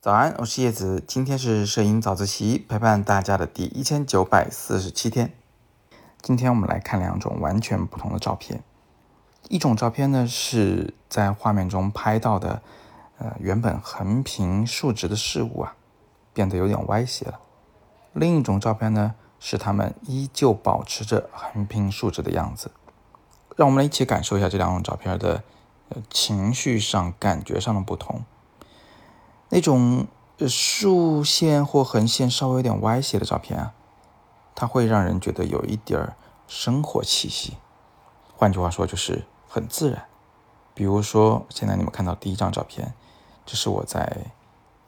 早安，我是叶子，今天是摄影早自习陪伴大家的第一千九百四十七天。今天我们来看两种完全不同的照片。一种照片呢是在画面中拍到的，呃，原本横平竖直的事物啊，变得有点歪斜了。另一种照片呢是它们依旧保持着横平竖直的样子。让我们来一起感受一下这两种照片的情绪上、感觉上的不同。那种竖线或横线稍微有点歪斜的照片啊，它会让人觉得有一点生活气息。换句话说，就是很自然。比如说，现在你们看到第一张照片，这是我在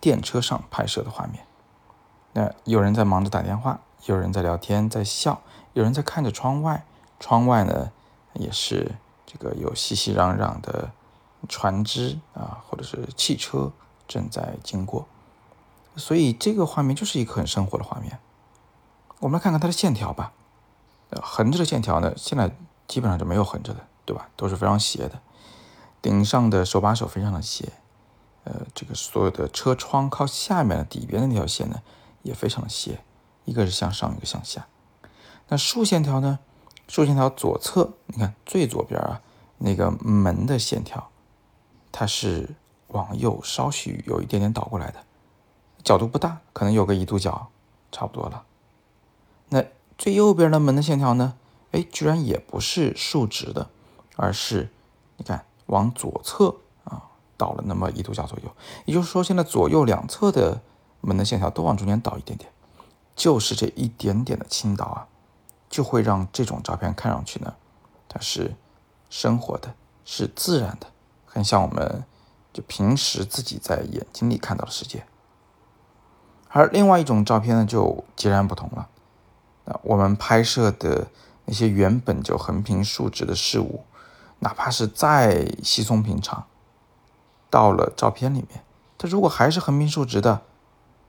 电车上拍摄的画面。那有人在忙着打电话，有人在聊天，在笑，有人在看着窗外。窗外呢，也是这个有熙熙攘攘的船只啊，或者是汽车。正在经过，所以这个画面就是一个很生活的画面。我们来看看它的线条吧。呃，横着的线条呢，现在基本上就没有横着的，对吧？都是非常斜的。顶上的手把手非常的斜。呃，这个所有的车窗靠下面的底边的那条线呢，也非常的斜，一个是向上，一个向下。那竖线条呢？竖线条左侧，你看最左边啊，那个门的线条，它是。往右稍许有一点点倒过来的，角度不大，可能有个一度角，差不多了。那最右边的门的线条呢？哎，居然也不是竖直的，而是你看往左侧啊倒了那么一度角左右。也就是说，现在左右两侧的门的线条都往中间倒一点点，就是这一点点的倾倒啊，就会让这种照片看上去呢，它是生活的，是自然的，很像我们。就平时自己在眼睛里看到的世界，而另外一种照片呢，就截然不同了。那我们拍摄的那些原本就横平竖直的事物，哪怕是再稀松平常，到了照片里面，它如果还是横平竖直的，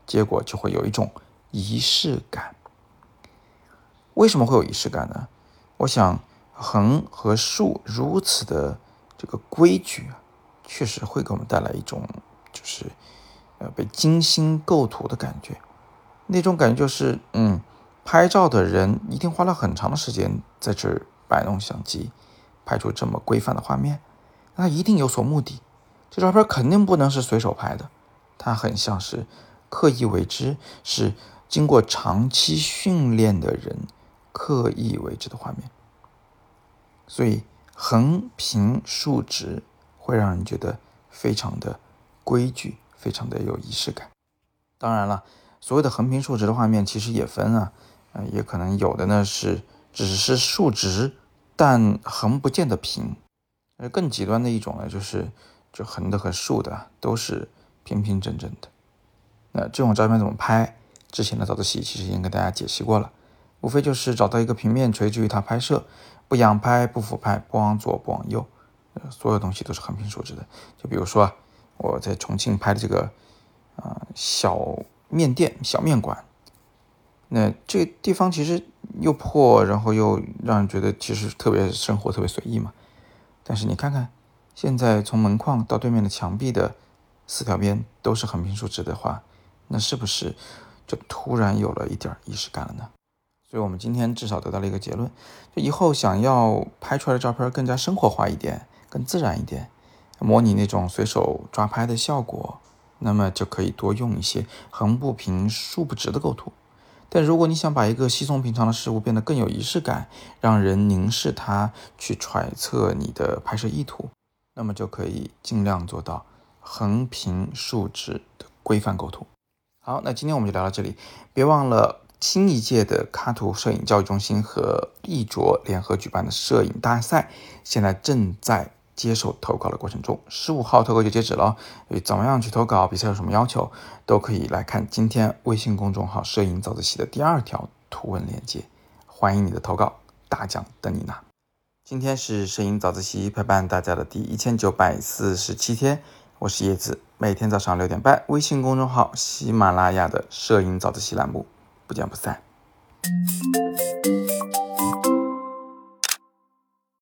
结果就会有一种仪式感。为什么会有仪式感呢？我想横和竖如此的这个规矩啊。确实会给我们带来一种，就是，呃，被精心构图的感觉。那种感觉就是，嗯，拍照的人一定花了很长的时间在这儿摆弄相机，拍出这么规范的画面，那一定有所目的。这照片肯定不能是随手拍的，它很像是刻意为之，是经过长期训练的人刻意为之的画面。所以横平竖直。会让人觉得非常的规矩，非常的有仪式感。当然了，所谓的横平竖直的画面其实也分啊，呃，也可能有的呢是只是竖直，但横不见得平。而，更极端的一种呢，就是就横的和竖的都是平平整整的。那这种照片怎么拍？之前的早自习其实已经跟大家解析过了，无非就是找到一个平面垂直于它拍摄，不仰拍，不俯拍，不往左，不往右。呃所有东西都是横平竖直的，就比如说啊我在重庆拍的这个啊小面店、小面馆，那这地方其实又破，然后又让人觉得其实特别生活、特别随意嘛。但是你看看，现在从门框到对面的墙壁的四条边都是横平竖直的话，那是不是就突然有了一点仪式感了呢？所以我们今天至少得到了一个结论：就以后想要拍出来的照片更加生活化一点。更自然一点，模拟那种随手抓拍的效果，那么就可以多用一些横不平竖不直的构图。但如果你想把一个稀松平常的事物变得更有仪式感，让人凝视它去揣测你的拍摄意图，那么就可以尽量做到横平竖直的规范构图。好，那今天我们就聊到这里，别忘了新一届的卡图摄影教育中心和艺卓联合举办的摄影大赛，现在正在。接受投稿的过程中，十五号投稿就截止了。怎么样去投稿？比赛有什么要求？都可以来看今天微信公众号“摄影早自习”的第二条图文链接。欢迎你的投稿，大奖等你拿。今天是摄影早自习陪伴大家的第一千九百四十七天，我是叶子。每天早上六点半，微信公众号喜马拉雅的“摄影早自习”栏目，不见不散。